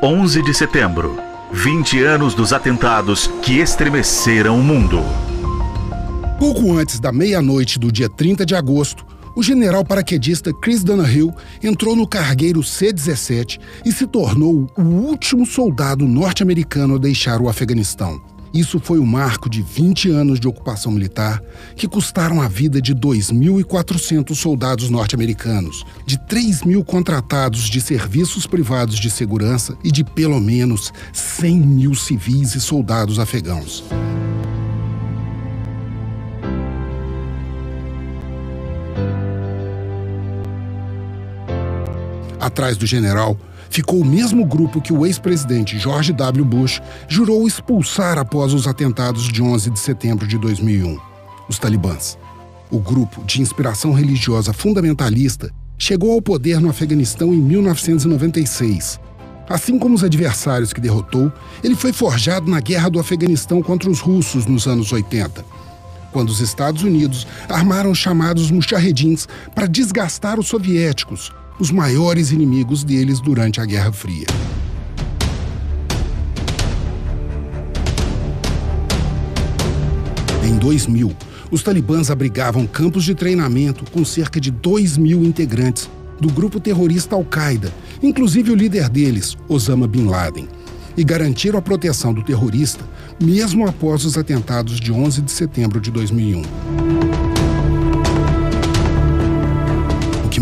11 de setembro 20 anos dos atentados que estremeceram o mundo. Pouco antes da meia-noite do dia 30 de agosto, o general paraquedista Chris Donahill entrou no cargueiro C-17 e se tornou o último soldado norte-americano a deixar o Afeganistão. Isso foi o marco de 20 anos de ocupação militar que custaram a vida de 2.400 soldados norte-americanos, de 3 mil contratados de serviços privados de segurança e de pelo menos 100 mil civis e soldados afegãos. Atrás do general ficou o mesmo grupo que o ex-presidente George W. Bush jurou expulsar após os atentados de 11 de setembro de 2001, os talibãs. O grupo, de inspiração religiosa fundamentalista, chegou ao poder no Afeganistão em 1996. Assim como os adversários que derrotou, ele foi forjado na guerra do Afeganistão contra os russos nos anos 80 quando os Estados Unidos armaram os chamados Mujahedins para desgastar os soviéticos, os maiores inimigos deles durante a Guerra Fria. Em 2000, os talibãs abrigavam campos de treinamento com cerca de 2 mil integrantes do grupo terrorista Al-Qaeda, inclusive o líder deles, Osama Bin Laden, e garantiram a proteção do terrorista mesmo após os atentados de 11 de setembro de 2001.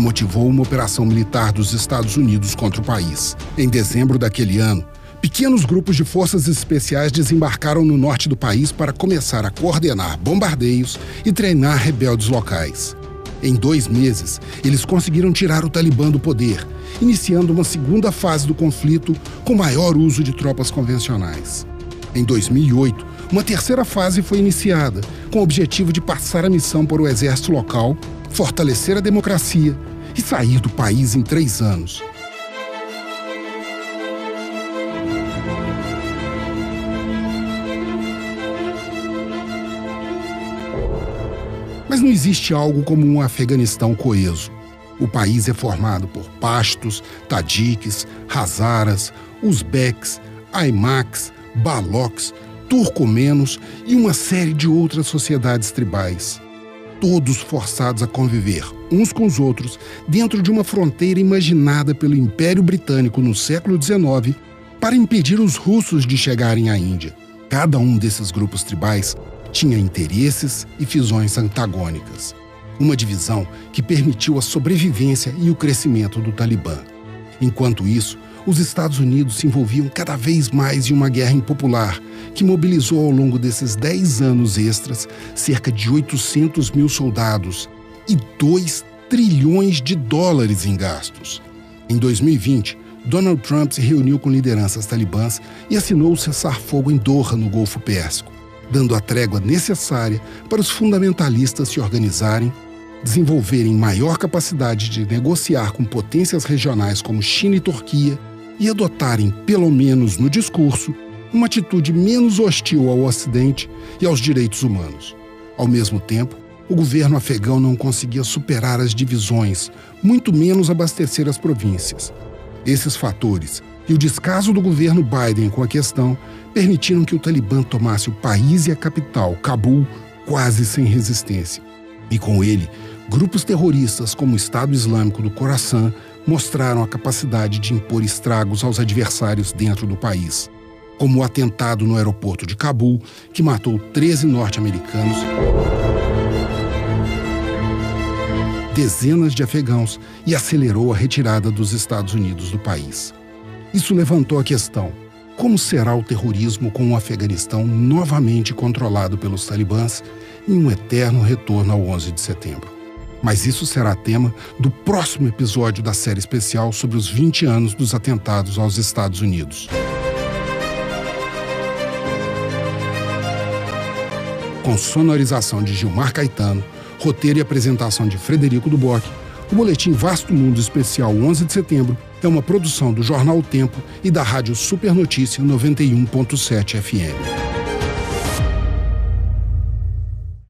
Motivou uma operação militar dos Estados Unidos contra o país. Em dezembro daquele ano, pequenos grupos de forças especiais desembarcaram no norte do país para começar a coordenar bombardeios e treinar rebeldes locais. Em dois meses, eles conseguiram tirar o Talibã do poder, iniciando uma segunda fase do conflito com maior uso de tropas convencionais. Em 2008, uma terceira fase foi iniciada, com o objetivo de passar a missão para o exército local fortalecer a democracia e sair do país em três anos. Mas não existe algo como um Afeganistão coeso. O país é formado por pastos, tadiques, hazaras, uzbeques, aimaks, balocs, turcomenos e uma série de outras sociedades tribais todos forçados a conviver uns com os outros dentro de uma fronteira imaginada pelo Império Britânico no século XIX para impedir os russos de chegarem à Índia. Cada um desses grupos tribais tinha interesses e visões antagônicas. Uma divisão que permitiu a sobrevivência e o crescimento do Talibã. Enquanto isso, os Estados Unidos se envolviam cada vez mais em uma guerra impopular que mobilizou ao longo desses 10 anos extras cerca de 800 mil soldados 2 trilhões de dólares em gastos. Em 2020, Donald Trump se reuniu com lideranças talibãs e assinou o cessar-fogo em Doha, no Golfo Pérsico, dando a trégua necessária para os fundamentalistas se organizarem, desenvolverem maior capacidade de negociar com potências regionais como China e Turquia e adotarem, pelo menos no discurso, uma atitude menos hostil ao Ocidente e aos direitos humanos. Ao mesmo tempo, o governo afegão não conseguia superar as divisões, muito menos abastecer as províncias. Esses fatores e o descaso do governo Biden com a questão permitiram que o Talibã tomasse o país e a capital, Cabul, quase sem resistência. E com ele, grupos terroristas como o Estado Islâmico do Khorasan mostraram a capacidade de impor estragos aos adversários dentro do país como o atentado no aeroporto de Cabul, que matou 13 norte-americanos, dezenas de afegãos e acelerou a retirada dos Estados Unidos do país. Isso levantou a questão: como será o terrorismo com o Afeganistão novamente controlado pelos talibãs em um eterno retorno ao 11 de setembro? Mas isso será tema do próximo episódio da série especial sobre os 20 anos dos atentados aos Estados Unidos. com sonorização de Gilmar Caetano, roteiro e apresentação de Frederico Duboc, o boletim Vasto Mundo Especial 11 de Setembro é uma produção do Jornal o Tempo e da Rádio Super Notícia 91.7 FM.